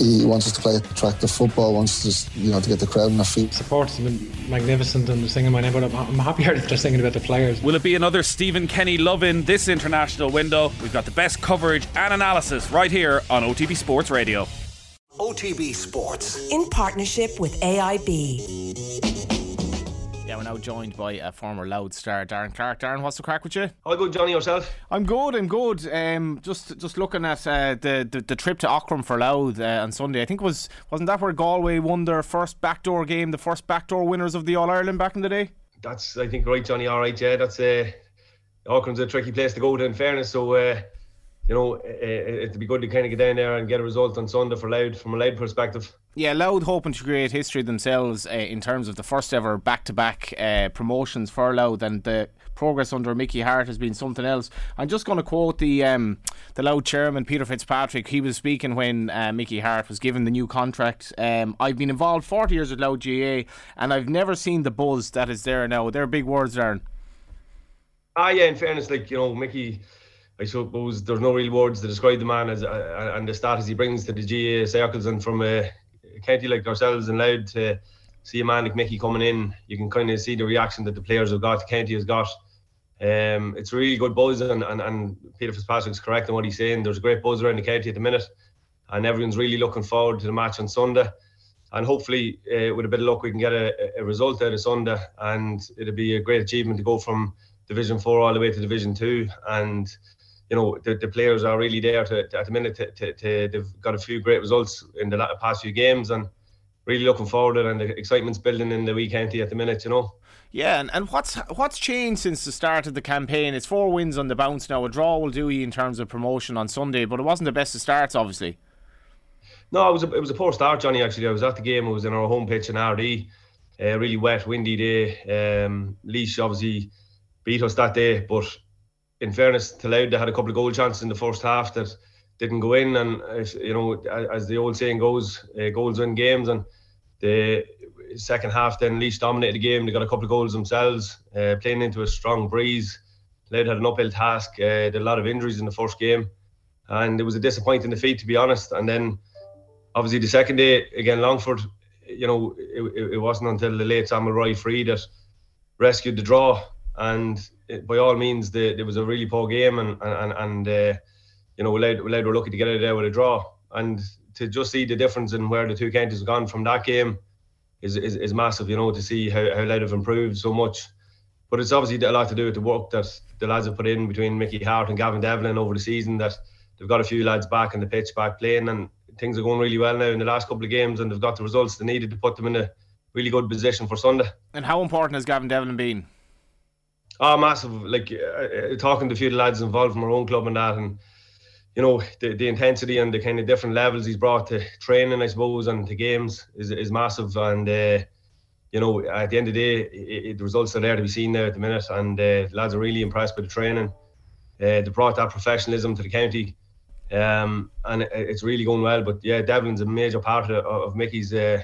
he wants us to play attractive football, wants us, you know, to get the crowd on their feet. Support has been magnificent and they're singing my name, but I'm, I'm happier that they're singing about the players. Will it be another Stephen Kenny love in this international window? We've got the best coverage and analysis right here on OTB Sports Radio. OTB Sports. In partnership with AIB. Yeah, we're now joined by a former Louth star, Darren Clarke. Darren, what's the crack with you? All good, Johnny, yourself? I'm good, I'm good. Um, just just looking at uh, the, the, the trip to Aughrim for Louth uh, on Sunday. I think was wasn't that where Galway won their first backdoor game, the first backdoor winners of the All Ireland back in the day? That's I think right, Johnny. All right, yeah. That's uh, Aughrim's a tricky place to go to. In fairness, so uh, you know uh, it'd be good to kind of get down there and get a result on Sunday for Louth from a Louth perspective. Yeah, Louth hoping to create history themselves uh, in terms of the first ever back to back promotions for Louth and the progress under Mickey Harte has been something else. I'm just going to quote the um, the Louth chairman Peter Fitzpatrick. He was speaking when uh, Mickey Harte was given the new contract. Um, I've been involved 40 years with Louth GAA and I've never seen the buzz that is there now. They're big words, Darren. Ah, yeah. In fairness, like you know, Mickey. I suppose there's no real words to describe the man as uh, and the status he brings to the GAA circles and from a county like ourselves and Louth to see a man like Mickey coming in, you can kind of see the reaction that the players have got, the county has got. Um, it's really good buzz, and, and, and Peter Fitzpatrick's correct in what he's saying. There's a great buzz around the county at the minute, and everyone's really looking forward to the match on Sunday. And hopefully, uh, with a bit of luck, we can get a, a result out of Sunday, and it'll be a great achievement to go from Division Four all the way to Division Two. And you know, the, the players are really there to, to at the minute. To, to, to, they've got a few great results in the past few games, and really looking forward to it. And the excitement's building in the wee county at the minute. You know. Yeah, and, and what's what's changed since the start of the campaign? It's four wins on the bounce now. A draw will do you in terms of promotion on Sunday, but it wasn't the best of starts, obviously. No, it was a, it was a poor start, Johnny. Actually, I was at the game. It was in our home pitch in Ardee. A really wet, windy day. Um, Laois obviously beat us that day, but in fairness to Louth, they had a couple of goal chances in the first half that didn't go in. And you know, as the old saying goes, uh, goals win games. And the second half, then Laois dominated the game. They got a couple of goals themselves, uh, playing into a strong breeze. Louth had an uphill task. Uh, had a lot of injuries in the first game, and it was a disappointing defeat to be honest. And then, obviously, the second day again, Longford. You know, it, it wasn't until the late Sam Mulroy Free that rescued the draw, and it, by all means, the, it was a really poor game, and and and uh, you know, were lucky to get out of there with a draw, and to just see the difference in where the two counties have gone from that game is, is, is massive, you know, to see how, how Louth have improved so much. But it's obviously a lot to do with the work that the lads have put in between Mickey Harte and Gavin Devlin over the season. That they've got a few lads back in the pitch, back playing, and things are going really well now in the last couple of games, and they've got the results they needed to put them in a really good position for Sunday. And how important has Gavin Devlin been? Oh, massive! Like uh, talking to a few of the lads involved from our own club and that, and you know the, the intensity and the kind of different levels he's brought to training, I suppose, and to games is is massive. And uh, you know, at the end of the day, it, it, the results are there to be seen now at the minute, and uh, lads are really impressed with the training. Uh, they brought that professionalism to the county, um, and it, it's really going well. But yeah, Devlin's a major part of, of Mickey's uh,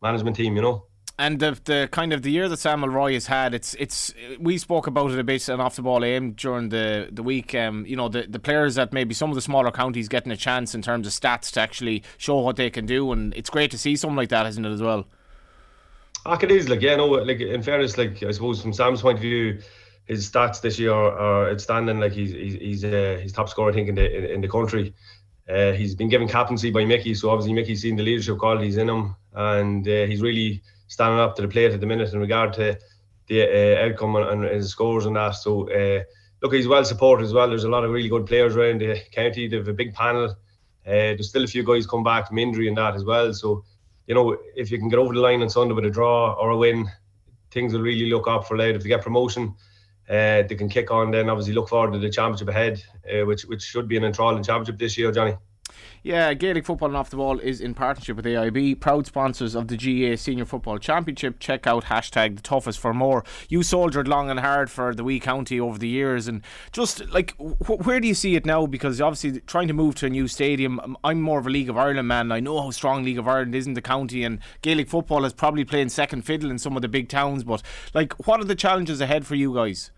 management team. You know and the the kind of the year that Sam Mulroy has had, it's it's we spoke about it a bit and off the ball aim during the the week. Um, you know the the players that maybe some of the smaller counties getting a chance in terms of stats to actually show what they can do, and it's great to see something like that, isn't it as well? Ah, it is like yeah, no, like in fairness, like I suppose from Sam's point of view, his stats this year are outstanding. Like he's he's he's, uh, he's top scorer I think in the in, in the country. Uh, he's been given captaincy by Mickey, so obviously Mickey's seen the leadership qualities in him, and uh, he's really standing up to the plate at the minute in regard to the uh, outcome and, his scores and that. So uh, look, he's well supported as well. There's a lot of really good players around the county. They have a big panel. Uh, there's still a few guys come back from injury and that as well. So you know, if you can get over the line on Sunday with a draw or a win, things will really look up for Louth. If they get promotion, uh, they can kick on. Then obviously look forward to the championship ahead, uh, which which should be an enthralling championship this year, Johnny. Yeah, Gaelic Football and Off the Ball is in partnership with AIB, proud sponsors of the GAA Senior Football Championship. Check out hashtag the toughest for more. You soldiered long and hard for the wee county over the years, and just like wh- where do you see it now? Because obviously trying to move to a new stadium, I'm more of a League of Ireland man. I know how strong League of Ireland is in the county, and Gaelic football is probably playing second fiddle in some of the big towns. But like, what are the challenges ahead for you guys?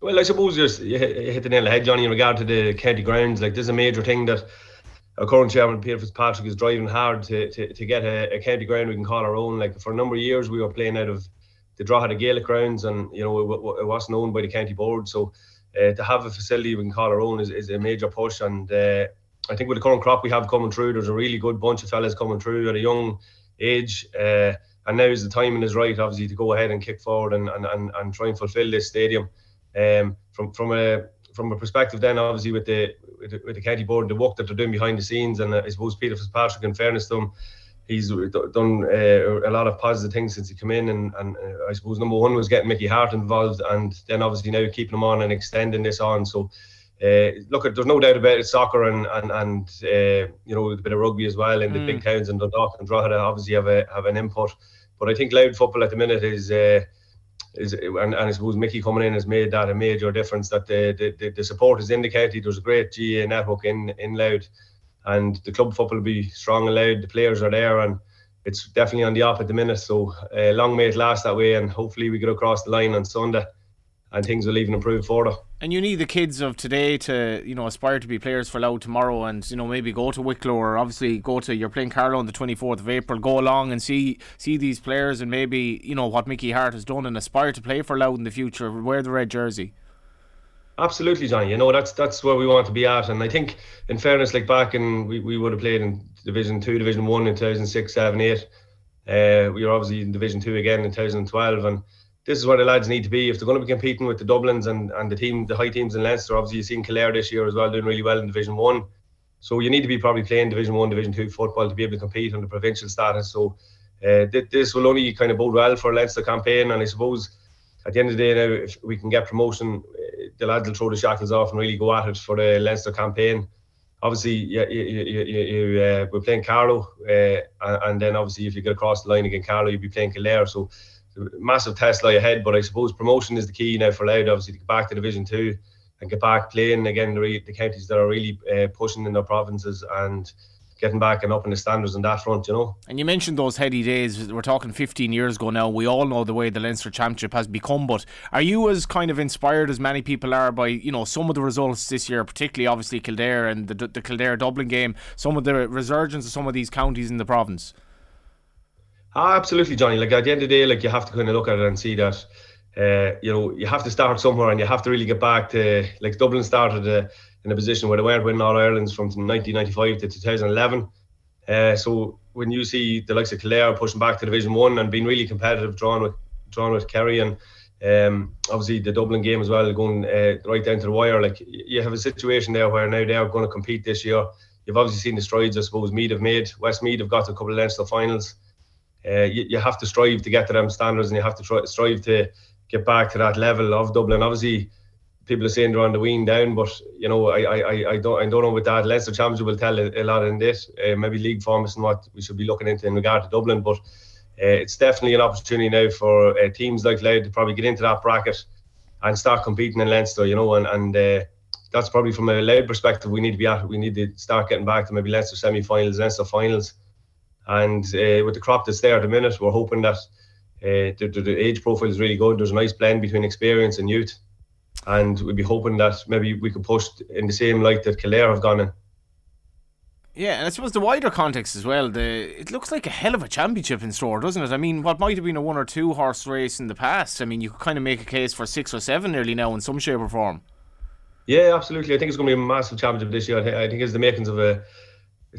Well, I suppose you hit the nail on the head, Johnny, in regard to the county grounds. Like, there's a major thing that our current chairman Peter Fitzpatrick is driving hard to, to, to get a, a county ground we can call our own. Like for a number of years, we were playing out of the Drogheda Gaelic grounds, and you know it, it wasn't owned by the county board. So uh, to have a facility we can call our own is, is a major push. And uh, I think with the current crop we have coming through, there's a really good bunch of fellas coming through at a young age. Uh, and now is the timing is right, obviously, to go ahead and kick forward and, and, and, and try and fulfil this stadium. Um, from from a from a perspective, then obviously with the, with the with the county board, the work that they're doing behind the scenes, and uh, I suppose Peter Fitzpatrick, in fairness to him, he's done uh, a lot of positive things since he came in, and, and uh, I suppose number one was getting Mickey Harte involved, and then obviously now keeping him on and extending this on. So, uh, look, there's no doubt about it. Soccer and and and uh, you know a bit of rugby as well in the mm. big towns and Dundalk and Drogheda obviously have a have an input. But I think Louth football at the minute is. Is and, and I suppose Mickey coming in has made that a major difference. That the the, the support is indicated. There's a great GAA network in in Louth and the club football will be strong and Louth. The players are there, and it's definitely on the up at the minute. So uh, long may it last that way, and hopefully we get across the line on Sunday, and things will even improve further. And you need the kids of today to, you know, aspire to be players for Louth tomorrow, and you know maybe go to Wicklow or obviously go to. You're playing Carlow on the 24th of April. Go along and see see these players, and maybe you know what Mickey Harte has done, and aspire to play for Louth in the future. Wear the red jersey. Absolutely, Johnny. You know that's that's where we want to be at, and I think, in fairness, like back in we, we would have played in Division Two, Division One in 2006, 7, 8. Uh, we were obviously in Division Two again in 2012, and this is where the lads need to be if they're going to be competing with the Dublins and, and the team, the high teams in Leinster. Obviously, you've seen Kildare this year as well doing really well in Division One. So you need to be probably playing Division One, Division Two football to be able to compete on the provincial status. So uh, th- this will only kind of bode well for Leinster campaign, and I suppose at the end of the day now, if we can get promotion, the lads will throw the shackles off and really go at it for the Leinster campaign. Obviously, you, you, you, you, uh, we're playing Carlow, uh, and then obviously if you get across the line again Carlow, you'll be playing Kildare. So massive test lie ahead. But I suppose promotion is the key now for Louth, obviously to get back to Division Two and get back playing again the, the counties that are really uh, pushing in their provinces and getting back and up in the standards on that front, you know. And you mentioned those heady days. We're talking 15 years ago now. We all know the way the Leinster Championship has become. But are you as kind of inspired as many people are by you know some of the results this year, particularly obviously Kildare and the, the Kildare Dublin game, some of the resurgence of some of these counties in the province? Ah, absolutely, Johnny. Like at the end of the day, like you have to kind of look at it and see that. Uh, you know, you have to start somewhere, and you have to really get back to like Dublin started. Uh, in a position where they weren't winning all Ireland's from 1995 to 2011. Uh, so when you see the likes of Clare pushing back to Division One and being really competitive, drawn with drawn with Kerry and um, obviously the Dublin game as well, going uh, right down to the wire. Like you have a situation there where now they are going to compete this year. You've obviously seen the strides I suppose Meath have made. Westmeath have got a couple of Leinster finals. Uh, you, you, have to strive to get to them standards, and you have to try, strive to get back to that level of Dublin. Obviously, people are saying they're on the wean down, but you know, I, I, I don't I don't know with that. Leinster Championship will tell a, a lot in this. Uh, maybe league form isn't what we should be looking into in regard to Dublin, but uh, it's definitely an opportunity now for uh, teams like Louth to probably get into that bracket and start competing in Leinster. You know, and and uh, that's probably from a Louth perspective we need to be at. We need to start getting back to maybe Leinster semi-finals, Leinster finals, and uh, with the crop that's there at the minute, we're hoping that. Uh, the, the, the age profile is really good. There's a nice blend between experience and youth and we'd be hoping that maybe we could push in the same light that Kildare have gone in. Yeah, and I suppose the wider context as well. The it looks like a hell of a championship in store, doesn't it? I mean, what might have been a one or two horse race in the past. I mean, you could kind of make a case for six or seven nearly now in some shape or form. Yeah, absolutely. I think it's going to be a massive championship this year. I think it's the makings of a, a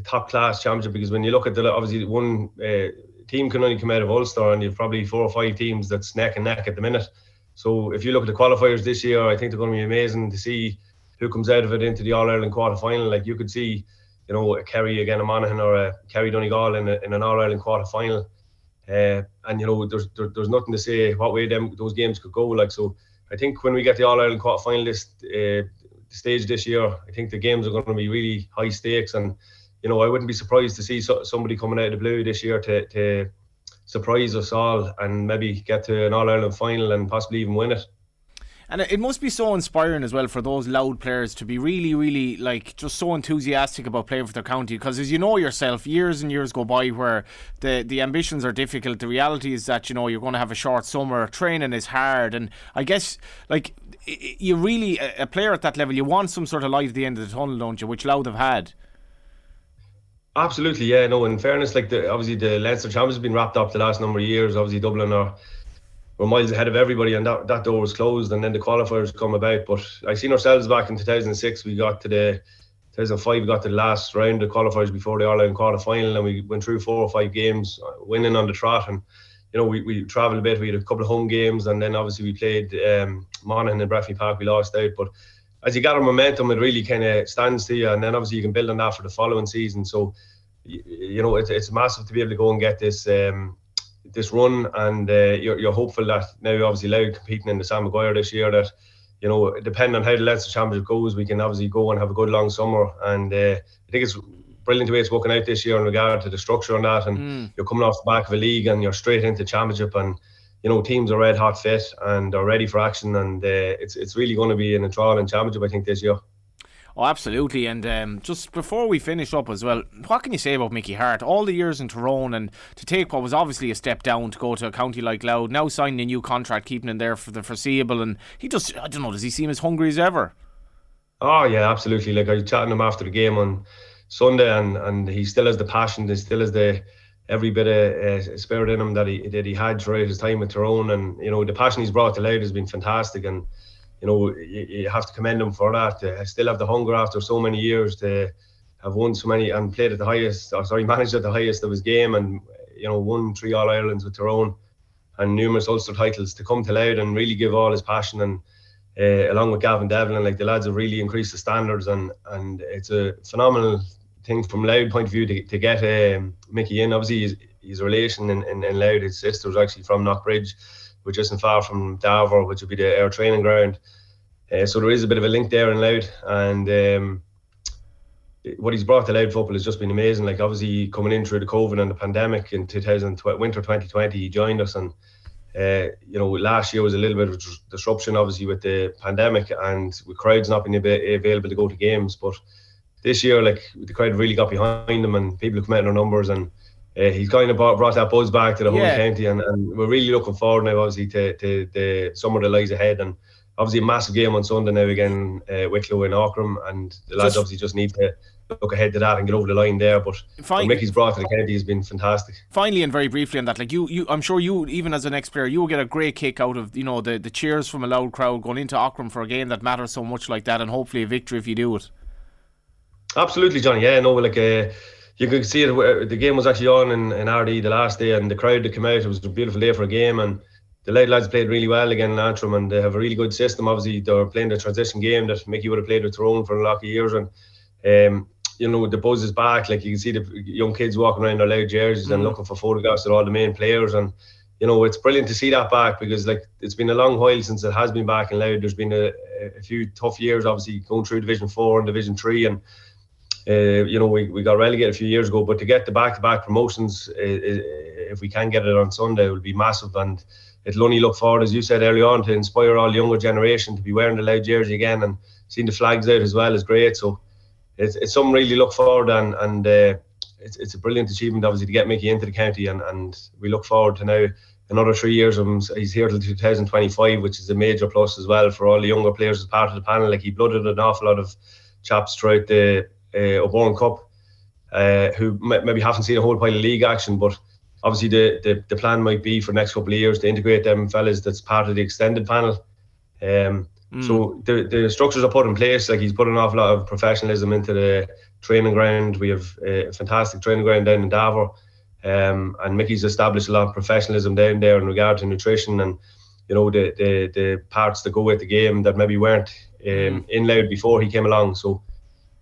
top class championship because when you look at the obviously one uh, team can only come out of Ulster and you've probably four or five teams that's neck and neck at the minute. So if you look at the qualifiers this year, I think they're going to be amazing to see who comes out of it into the All Ireland quarter final. Like you could see, you know, a Kerry again, a Monaghan or a Kerry Donegal in, a, in an All Ireland quarter final. Uh, and you know, there's there, there's nothing to say what way them those games could go. Like so, I think when we get the All Ireland quarter finalist uh, stage this year, I think the games are going to be really high stakes. And you know, I wouldn't be surprised to see so, somebody coming out of the blue this year to to surprise us all and maybe get to an All Ireland final and possibly even win it. And it must be so inspiring as well for those Louth players to be really, really like just so enthusiastic about playing for their county. Because as you know yourself, years and years go by where the the ambitions are difficult. The reality is that you know you're going to have a short summer. Training is hard, and I guess like you really a player at that level, you want some sort of light at the end of the tunnel, don't you? Which Louth have had. Absolutely, yeah. No, in fairness, like the obviously the Leinster Champions have been wrapped up the last number of years. Obviously, Dublin are were miles ahead of everybody, and that, that door was closed, and then the qualifiers come about. But I seen ourselves back in 2006. We got to the 2005. We got to the last round of qualifiers before the Ireland quarter final, and we went through four or five games, uh, winning on the trot. And you know, we, we travelled a bit. We had a couple of home games, and then obviously we played um, Monaghan in Breffni Park. We lost out, but as you gather momentum, it really kind of stands to you, and then obviously you can build on that for the following season. So you know, it's, it's massive to be able to go and get this um, this run, and uh, you're, you're hopeful that now obviously Louth competing in the Sam Maguire this year that you know, depending on how the Leinster Championship goes, we can obviously go and have a good long summer. And uh, I think it's brilliant the way it's working out this year in regard to the structure on that. And mm. you're coming off the back of a league and you're straight into championship, and you know teams are red hot fit and are ready for action. And uh, it's it's really going to be an enthralling championship, I think, this year. Oh, absolutely. And um, just before we finish up as well, what can you say about Mickey Harte? All the years in Tyrone and to take what was obviously a step down to go to a county like Louth, now signing a new contract, keeping him there for the foreseeable. And he just, I don't know, does he seem as hungry as ever? Oh, yeah, absolutely. Like I was chatting to him after the game on Sunday, and, and he still has the passion, he still has the every bit of uh, spirit in him that he that he had throughout his time with Tyrone. And, you know, the passion he's brought to Louth has been fantastic. And, you know, you, you, have to commend him for that. I still have the hunger after so many years to have won so many and played at the highest, or sorry, managed at the highest of his game and, you know, won three All Irelands with Tyrone and numerous Ulster titles to come to Louth and really give all his passion and uh, along with Gavin Devlin, like the lads have really increased the standards and and it's a phenomenal thing from Louth point of view to, to get um, Mickey in. Obviously, his, his relation in, in, in Louth, his sister was actually from Knockbridge which isn't far from Darver, which would be the air training ground. Uh, so there is a bit of a link there in Louth, and um, what he's brought to Louth football has just been amazing. Like obviously coming in through the COVID and the pandemic in 2020, winter 2020, he joined us, and uh, you know last year was a little bit of disruption, obviously with the pandemic and with crowds not being available to go to games. But this year, like the crowd really got behind him, and people come out in their numbers and uh, he's kind of brought, brought that buzz back to the whole yeah. county, and, and we're really looking forward now, obviously, to, to the summer that lies ahead. And obviously, a massive game on Sunday now again, uh, Wicklow and Aughrim, and the lads just, obviously just need to look ahead to that and get over the line there. But what Mickey's brought to the county has been fantastic. Finally, and very briefly on that, like you, you, I'm sure you, even as an ex player, you will get a great kick out of you know the the cheers from a Louth crowd going into Aughrim for a game that matters so much like that, and hopefully a victory if you do it. Absolutely, Johnny. Yeah, no, like. Uh, you could see it. The game was actually on in, in Ardee the last day, and the crowd that came out. It was a beautiful day for a game, and the late lads played really well again in Antrim, and they have a really good system. Obviously, they're playing the transition game that Mickey would have played with Tyrone for a lot of years, and um, you know the buzz is back. Like you can see the young kids walking around their Louth jerseys mm. and looking for photographs of all the main players, and you know it's brilliant to see that back because like it's been a long while since it has been back in Louth. There's been a, a few tough years, obviously going through Division Four and Division Three, and uh, you know, we, we got relegated a few years ago, but to get the back-to-back promotions, uh, uh, if we can get it on Sunday, it will be massive, and it'll only look forward, as you said earlier on, to inspire all the younger generation to be wearing the Louth jersey again, and seeing the flags out as well is great. So it's, it's something really look forward, and and uh, it's, it's a brilliant achievement, obviously, to get Mickey into the county, and, and we look forward to now another three years of him. He's here till 2025, which is a major plus as well for all the younger players as part of the panel. Like he blooded an awful lot of chaps throughout the uh, O'Byrne Cup, uh, who maybe haven't seen a whole pile of league action, but obviously the, the, the plan might be for the next couple of years to integrate them fellas that's part of the extended panel. Um, mm. So the, the structures are put in place. Like he's put an awful lot of professionalism into the training ground. We have a fantastic training ground down in Darver. Um, and Mickey's established a lot of professionalism down there in regard to nutrition and you know the the, the parts that go with the game that maybe weren't um, mm. in Louth before he came along. So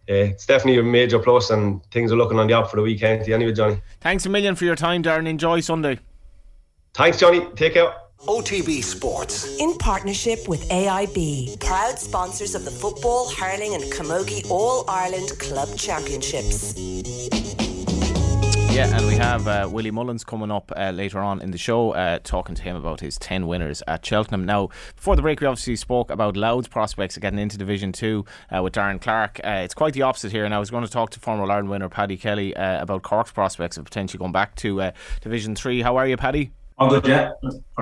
uh, it's definitely a major plus, and things are looking on the up for the weekend. Anyway, Johnny. Thanks a million for your time, Darren. Enjoy Sunday. Thanks, Johnny. Take care. OTB Sports. In partnership with AIB, proud sponsors of the Football, Hurling, and Camogie All Ireland Club Championships. Yeah, and we have uh, Willie Mullins coming up uh, later on in the show, uh, talking to him about his 10 winners at Cheltenham. Now, before the break, we obviously spoke about Louth's prospects of getting into Division 2 uh, with Darren Clarke. Uh, it's quite the opposite here, and I was going to talk to former Ireland winner Paddy Kelly uh, about Cork's prospects of potentially going back to Division 3. How are you, Paddy? I'm good, yeah.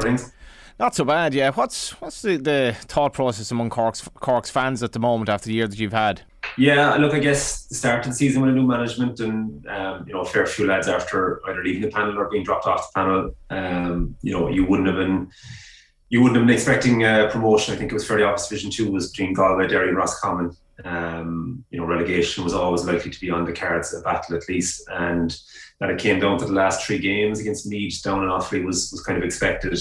Thanks. Not so bad, yeah. What's what's the, the thought process among Cork's Cork's fans at the moment after the year that you've had? Yeah, look, I guess the start of the season with a new management and um, you know a fair few lads after either leaving the panel or being dropped off the panel. Um, you know, you wouldn't have been you wouldn't have been expecting a promotion. I think it was fairly obvious. Division two was between Galway, Derry, and Roscommon. Um, you know, relegation was always likely to be on the cards, a battle at least, and that it came down to the last three games against Meath down in Offaly was was kind of expected.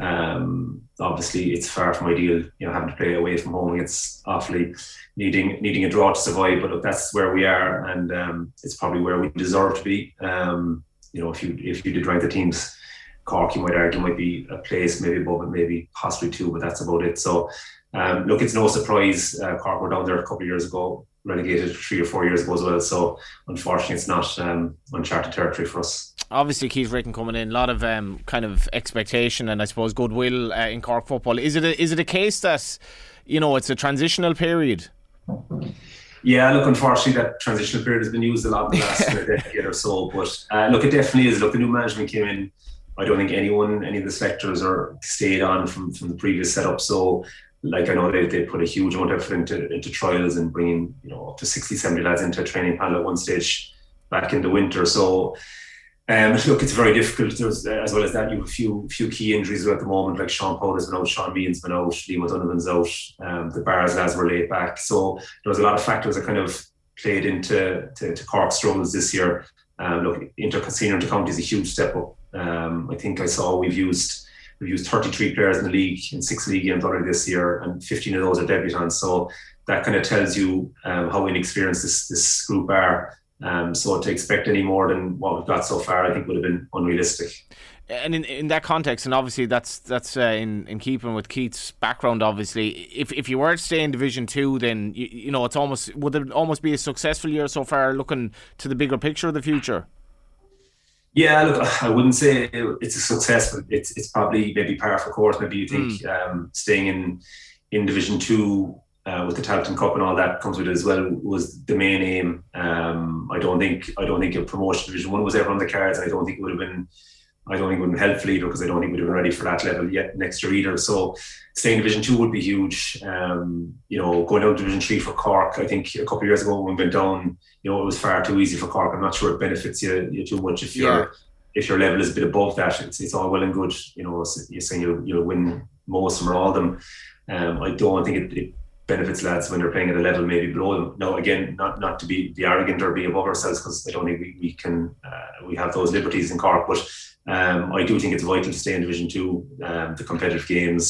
Um, obviously, it's far from ideal, you know, having to play away from home against Offaly, needing needing a draw to survive. But look, that's where we are, and um, it's probably where we deserve to be. Um, you know, if you if you did rank the teams, Cork, you might argue might be a place maybe above it, maybe possibly two, but that's about it. So, um, look, it's no surprise uh, Cork were down there a couple of years ago, relegated three or four years ago as well. So, unfortunately, it's not um, uncharted territory for us obviously Keith Ricken coming in, a lot of um, kind of expectation and I suppose goodwill uh, in Cork football. Is it a, is it a case that you know it's a transitional period? Yeah, look, unfortunately, that transitional period has been used a lot in the last decade or so. But uh, look, it definitely is. Look, the new management came in. I don't think anyone, any of the selectors, are stayed on from from the previous setup. So like I know they, they put a huge amount of effort into, into trials and bringing you know up to 60 70 lads into a training panel at one stage back in the winter so um, look, it's very difficult. There's, uh, as well as that, you have a few few key injuries at the moment, like Sean Powter's been out, Sean Meehan's been out, Liam Donovan's out, um, the Barrs lads were laid back. So there was a lot of factors that kind of played into to, to Cork's struggles this year. Um, look, inter senior inter county is a huge step up. Um, I think I saw we've used we've used 33 players in the league in six league games already this year, and 15 of those are debutants. So that kind of tells you um, how inexperienced this this group are. Um, so to expect any more than what we've got so far, I think would have been unrealistic. And in, in that context, and obviously that's that's uh, in, in keeping with Keith's background. Obviously, if if you were to stay in Division Two, then you, you know it's almost would it almost be a successful year so far, looking to the bigger picture of the future. Yeah, look, I wouldn't say it's a success, but it's it's probably maybe par for course. Maybe you think mm. um, staying in in Division Two uh, with the Tailteann Cup and all that comes with it as well was the main aim. Um, I don't think I don't think a promotion division one was ever on the cards. I don't think it would have been. I don't think it would helpful either because I don't think we'd have been ready for that level yet next year either. So staying in Division Two would be huge. Um, you know, going down to Division Three for Cork. I think a couple of years ago when we went down, you know, it was far too easy for Cork. I'm not sure it benefits you, you too much if you're. Yeah. If your level is a bit above that, it's, it's all well and good. You know, you're saying you'll, you'll win most of them or all of them. Um, I don't think it, it benefits lads when they're playing at a level maybe below them. Now, again, not not to be, be arrogant or be above ourselves because I don't think we, we can uh, we have those liberties in Cork, but um, I do think it's vital to stay in Division Two, um, the competitive games,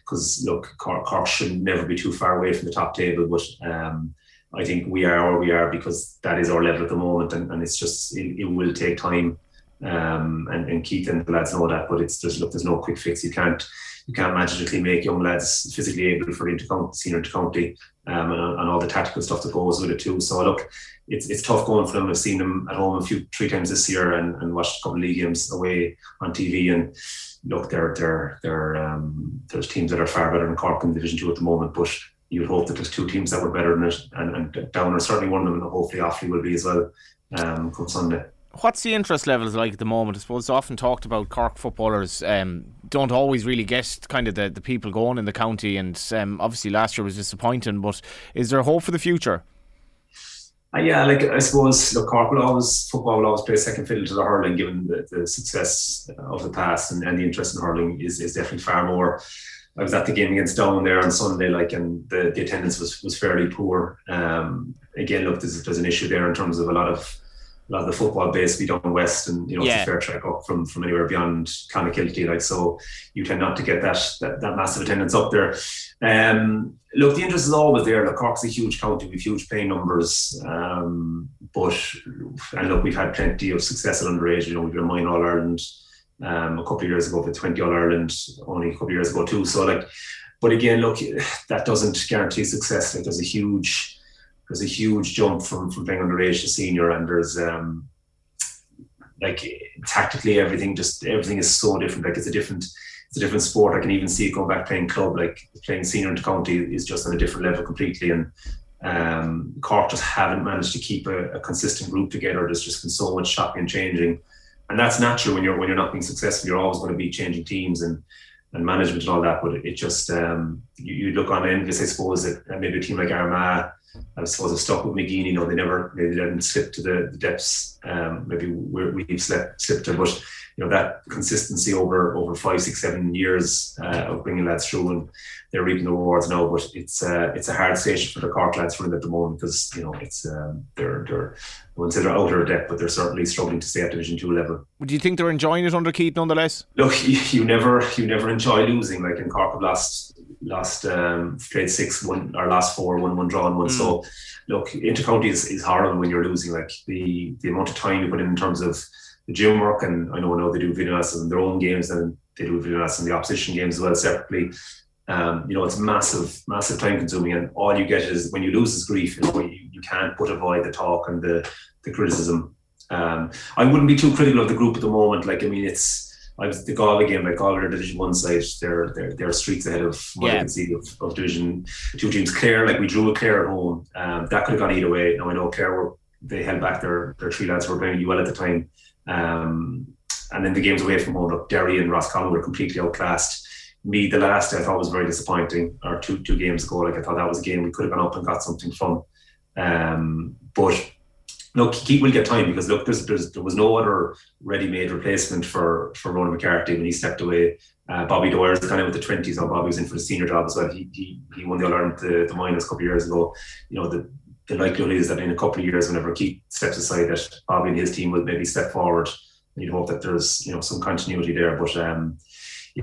because look, Cork, Cork, should never be too far away from the top table, but. Um, I think we are where we are because that is our level at the moment, and, and it's just it, it will take time. Um, and, and Keith and the lads know that, but it's just look, there's no quick fix. You can't you can't magically make young lads physically able for intercounty, senior intercounty, um, and, and all the tactical stuff that goes with it too. So look, it's it's tough going for them. I've seen them at home a few three times this year and, and watched a couple of league games away on TV. And look, they're they're they're um, there's teams that are far better than Cork in Division Two at the moment, but you'd hope that there's two teams that were better than it, and, and Down are certainly one of them, and hopefully Offaly will be as well um, come Sunday what's the interest levels like at the moment? I suppose it's often talked about Cork footballers um, don't always really get kind of the, the people going in the county, and um, obviously last year was disappointing. But is there hope for the future? Uh, yeah, like I suppose look, Cork will always football will always play second fiddle to the hurling, given the, the success of the past and, and the interest in hurling is, is definitely far more. I was at the game against Down there on Sunday, like, and the, the attendance was was fairly poor. Um, again, look, there's, there's an issue there in terms of a lot of a lot of the football base be down west, and you know yeah. it's a fair trek up from from anywhere beyond Clonakilty. Like so, you tend not to get that that, that massive attendance up there. Um, look, the interest is always there. Look, Cork's a huge county with huge playing numbers, um, but and look, we've had plenty of success at underage. You know, we've been mine All Ireland um, a couple of years ago with 20 All Ireland only a couple of years ago too. So like, but again, look, that doesn't guarantee success. Like, there's a huge there's a huge jump from from playing underage to senior, and there's um, like tactically everything just everything is so different. Like it's a different it's a different sport. I can even see it going back playing club, like playing senior into county is just on a different level completely. And um, Cork just haven't managed to keep a, a, consistent group together. There's just been so much chopping and changing, and that's natural when you're when you're not being successful. You're always going to be changing teams and and management and all that. But it, just um, you, you, look on envious, I suppose, that maybe a team like Armagh I suppose have stuck with McGeeney. You know, they never maybe they didn't slip to the, the depths. Um, maybe we've slipped slipped to, but you know that consistency over over five, six, seven years uh, of bringing lads through, and they're reaping the rewards now. But it's uh, it's a hard station for the Cork lads for them at the moment because you know it's um, they're they're I wouldn't say they're out of depth, but they're certainly struggling to stay at Division Two level. Do you think they're enjoying it under Keith nonetheless? Look, you, you never you never enjoy losing. Like in Cork have lost last um, played six, one or last four, one, one drawn, one. Mm. So look, intercounty is, is horrible when you're losing. Like the the amount of time you put in in terms of gym work, and I know now they do video analysis in their own games, and they do video analysis in the opposition games as well separately. Um, you know, it's massive, massive time consuming, and all you get is when you lose is grief. You know, you, you can't put avoid the talk and the the criticism. Um, I wouldn't be too critical of the group at the moment. Like, I mean, it's I was the Galway game, like Galway are Division One side, they're they're they're streets ahead of what yeah. I can see of, of Division Two teams. Clare, like we drew a Clare at home, um, that could have gone either way. Now I know Clare were they held back their their three lads who were playing you well at the time. Um, and then the games away from home, look, Derry and Roscommon were completely outclassed. Me, the last I thought was very disappointing, or two two games ago. Like I thought that was a game we could have gone up and got something from. Um, but look, Keith will get time because look, there's, there's, there was no other ready-made replacement for for Ronan McCarthy when he stepped away. Uh, Bobby is kind of with the twenties. Now Bobby was in for the senior job as well. He he, he won the All Ireland the, the minors a couple of years ago. You know the the likelihood is that in a couple of years, whenever Keith steps aside, that Bobby and his team will maybe step forward. And you'd hope that there's you know some continuity there. But um,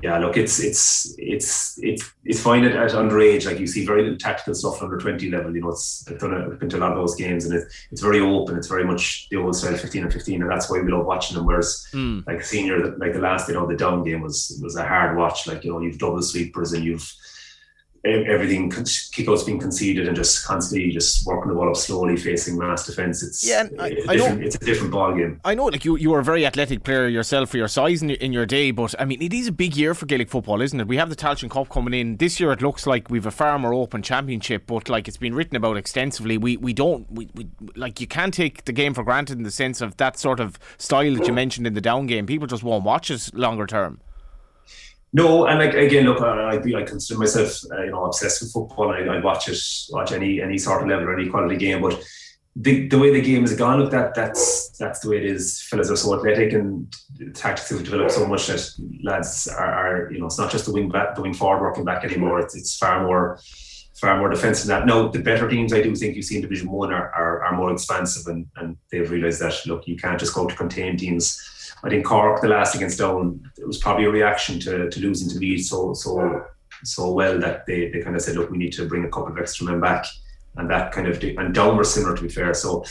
yeah, look, it's it's it's it's it's fine at, at underage. Like you see very little tactical stuff under twenty level. You know, it's I've done a, I've been to a lot of those games, and it, it's very open. It's very much the old style fifteen and fifteen, and that's why we love watching them. Whereas, mm. like senior, like the last, you know, the down game was was a hard watch. Like you know, you've double sweepers and you've everything kickouts being conceded and just constantly just working the ball up slowly, facing mass defence. It's yeah, I, it's, I know, it's a different ball game. I know, like you, you are a very athletic player yourself for your size in, in your day, but I mean, it is a big year for Gaelic football, isn't it? We have the Tailteann Cup coming in this year. It looks like we've a far more open championship, but like it's been written about extensively. We we don't we, we like you can't take the game for granted in the sense of that sort of style that you mentioned in the down game. People just won't watch it longer term. No, and like again, look, I I consider myself uh, you know obsessed with football. I I watch it, watch any any sort of level or any quality game, but. The, the way the game has gone, look, that that's that's the way it is. Fellas are so athletic, and tactics have developed so much that lads are, are you know, it's not just the wing back, the wing forward working back anymore. It's, it's far more far more defensive than that. No, the better teams I do think you see in Division One are, are, are more expansive and, and they've realised that look, you can't just go to contain teams I think Cork, the last against Down, it was probably a reaction to, to losing to Leeds so so so well that they, they kind of said, look, we need to bring a couple of extra men back. And that kind of and Down were similar to be fair. So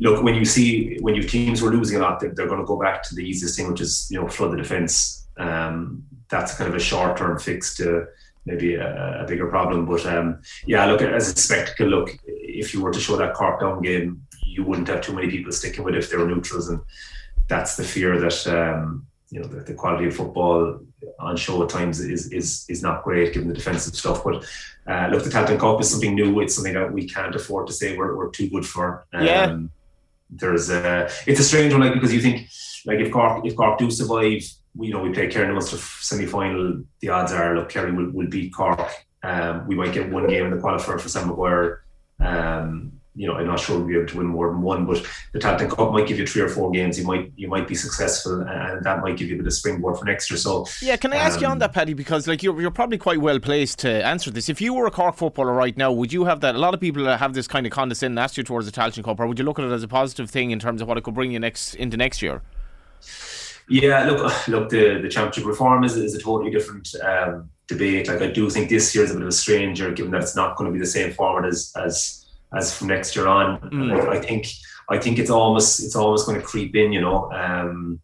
look, when you see when your teams were losing a lot, they're, they're going to go back to the easiest thing, which is you know flood the defence. Um, that's kind of a short term fix to maybe a, a bigger problem. But um, yeah, look as a spectacle. Look, if you were to show that Cork Down game, you wouldn't have too many people sticking with it if they were neutrals and that's the fear that um, you know the, the, quality of football on show at times is is is not great given the defensive stuff. But uh, look, the Tailteann Cup is something new. It's something that we can't afford to say we're, we're too good for. Um, yeah. There's a it's a strange one like because you think like if Cork if Cork do survive, we you know we play Kerry in the Munster semi final. The odds are look Kerry will, will beat Cork. Um, we might get one game in the qualifier for Sam Maguire. Um, you know, I'm not sure we'll be able to win more than one, but the Tailteann Cup might give you three or four games. You might you might be successful, and that might give you a bit of springboard for next year. So yeah, can I ask um, you on um, that, Paddy? Because like you're you're probably quite well placed to answer this. If you were a Cork footballer right now, would you have that? A lot of people have this kind of condescending attitude towards the Tailteann Cup, or would you look at it as a positive thing in terms of what it could bring you next into next year? Yeah, look, look, the the championship reform is, is a totally different um, debate. Like I do think this year is a bit of a stranger, given that it's not going to be the same format as as as from next year on. Mm. I, I, think I think it's almost it's almost going to creep in. You know, um,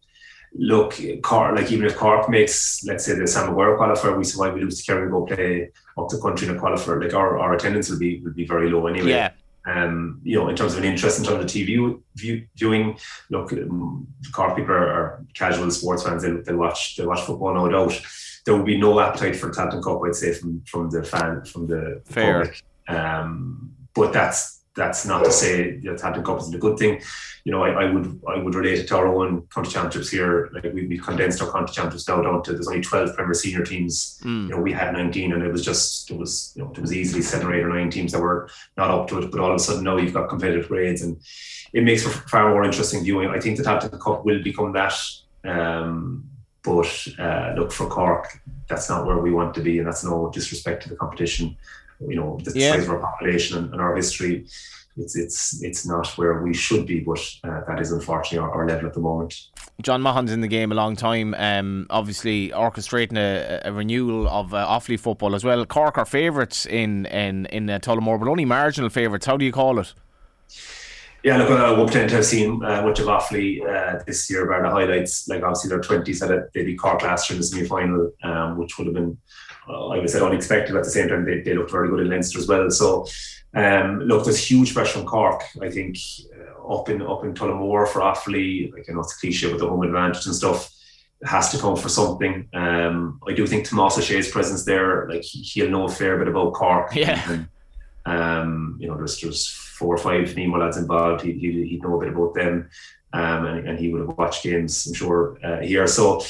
look, Cork, like even if Cork makes let's say the Sam Maguire qualifier, we survive, we lose to Kerry, go play up the country in a qualifier. Like our, our attendance will be will be very low anyway. Yeah. Um, you know, in terms of an interest in terms of TV view, viewing, look, um, Cork people are, are, casual sports fans. They'll, they'll watch they'll watch football, no doubt. There will be no appetite for Tailteann Cup, I'd say, from from the fan from the Fair. public. Um, but that's that's not to say that Tailteann Cup isn't a good thing. You know, I, I, would I would relate it to our own county championships here. Like we we condensed our county championships now down to there's only 12 Premier Senior teams. Mm. You know, we had 19, and it was just it was you know it was easily seven or eight or nine teams that were not up to it. But all of a sudden now you've got competitive grades, and it makes for far more interesting viewing. I think the Tailteann Cup will become that. Um, but uh, look for Cork, that's not where we want to be, and that's no disrespect to the competition you know the yeah. size of our population and, and, our history it's it's it's not where we should be but uh, that is unfortunately our, our, level at the moment. John Maughan's in the game a long time um, obviously orchestrating a, a renewal of uh, Offaly football as well. Cork are favourites in in, in uh, Tullamore but only marginal favourites. How do you call it? Yeah, look, I won't pretend to have seen uh, much of Offaly uh, this year, but the highlights, like obviously their 20s had a, they beat Cork last year in the semi final, um, which would have been I would say unexpected. At the same time, they, they looked very good in Leinster as well. So, um, look, there's huge pressure on Cork. I think uh, up in up in Tullamore for Offaly, like I know it's cliche with the home advantage and stuff. Has to come for something. Um, I do think Tomás Ó Sé's presence there, like he, will know a fair bit about Cork. Yeah. And, um, you know, there's there's four or five Nemo lads involved. He, he, he'd know a bit about them, um, and, and he would have watched games, I'm sure, uh, here. So,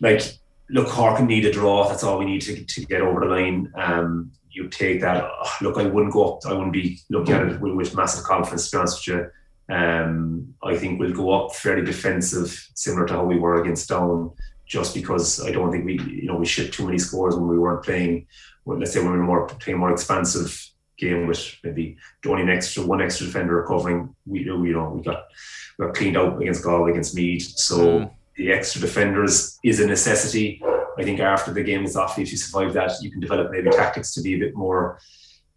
like, look, Cork need a draw. That's all we need to, to get over the line. Um, you take that. Oh, look, I wouldn't go up. I wouldn't be looking at it with, with massive confidence. To be honest with you, um, I think we'll go up fairly defensive, similar to how we were against Down. Just because I don't think we, you know, we shipped too many scores when we weren't playing. Well, let's say when we were more playing more expansive game with maybe only an extra one extra defender covering. We, you know, we got we got cleaned out against Galway, against Meath. So. The extra defenders is a necessity. I think after the game is off, if you survive that, you can develop maybe tactics to be a bit more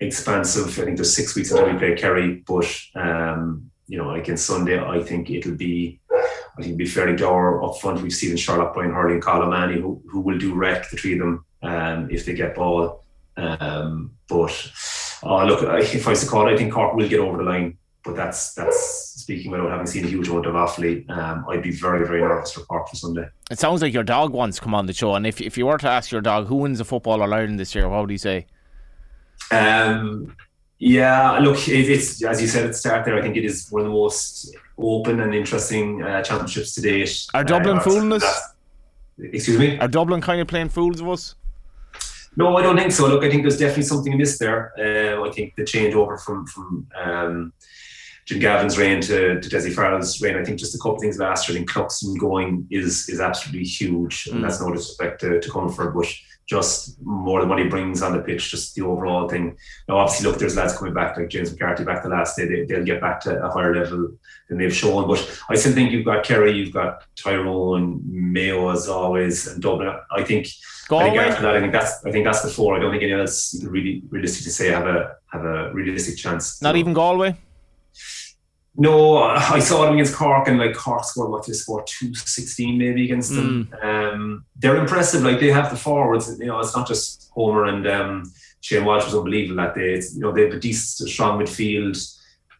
expansive. I think there's six weeks until we play Kerry, but um, you know, like in Sunday, I think it'll be I think it'll be fairly dour up front. We've seen Sherlock Brian Hurley and Cathail O'Mahony who, who will do wreck the three of them um, if they get ball. Um, but uh, look, if I was to call it, I think Cork will get over the line but that's that's speaking without having seen a huge amount of Offaly. Um, I'd be very very nervous for Cork for Sunday. It sounds like your dog wants to come on the show, and if if you were to ask your dog who wins the football All Ireland this year, what would he say? Um, yeah, look, it, it's as you said at the start there. I think it is one of the most open and interesting uh, championships to date. Are Dublin uh, fooling us? Excuse me. Are Dublin kind of playing fools of us? No, I don't think so. Look, I think there's definitely something amiss there. Uh, I think the changeover from from um, Jim Gavin's reign to, to Dessie Farrell's reign. I think just a couple of things last year. I think Cluxton going is is absolutely huge, and mm. that's no disrespect to, to Comerford, but just more than what he brings on the pitch, just the overall thing. Now, obviously, look, there's lads coming back like James McCarthy back the last day. They, will get back to a higher level than they've shown. But I still think you've got Kerry, you've got Tyrone, Mayo as always, and Dublin. I think. I think after that, I think that's I think that's the four. I don't think anyone else really realistic to say have a have a realistic chance. Not even Galway. No, I saw them against Cork, and like Cork scored what they scored two sixteen maybe against them. Mm. Um, they're impressive. Like they have the forwards. You know, it's not just Comer and um, Shane Walsh was unbelievable that day. It's, you know, they have a decent, strong midfield.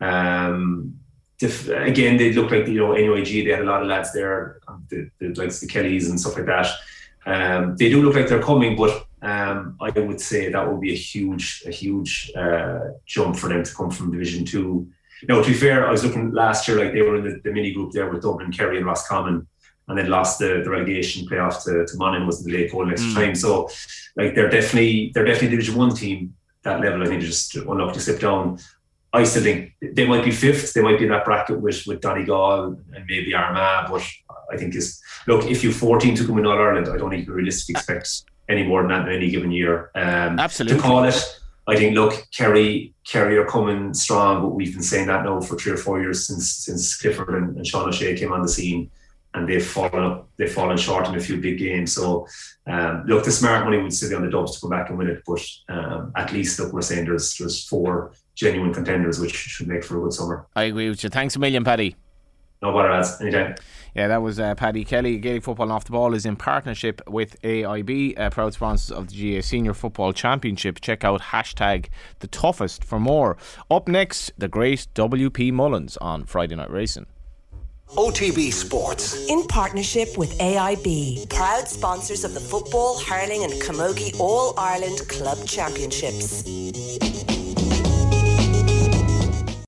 Um, dif- again, they look like you know NUIG. They had a lot of lads there, um, the, the likes the Kellys and stuff like that. Um, they do look like they're coming, but um, I would say that would be a huge, a huge uh, jump for them to come from Division Two no, to be fair, I was looking last year, like they were in the, the mini group there with Dublin, Kerry, and Roscommon, and then lost the, the relegation playoff to, to Monaghan was in the late goal next mm. time. So, like they're definitely they're definitely Division One team. That level, I think, just unlucky to slip down. I still think they might be fifth. They might be in that bracket with with Donegal and maybe Armagh. But I think is look if you 14 to come in All Ireland, I don't think you realistically expect any more than that in any given year. Um, Absolutely. To call it I think look, Kerry, Kerry are coming strong, but we've been saying that now for three or four years since since Clifford and, and Sean O'Shea came on the scene, and they've fallen up, they've fallen short in a few big games. So um, look, the smart money would sit on the Dubs to come back and win it, but um, at least look, we're saying there's there's four genuine contenders, which should make for a good summer. I agree with you. Thanks a million, Paddy. No bother, lads. Anytime. Yeah, that was uh, Paddy Kelly. Gaelic Football Off the Ball is in partnership with AIB, uh, proud sponsors of the GAA Senior Football Championship. Check out hashtag the toughest for more. Up next, the great WP Mullins on Friday Night Racing. OTB Sports. In partnership with AIB, proud sponsors of the Football, Hurling and Camogie All Ireland Club Championships.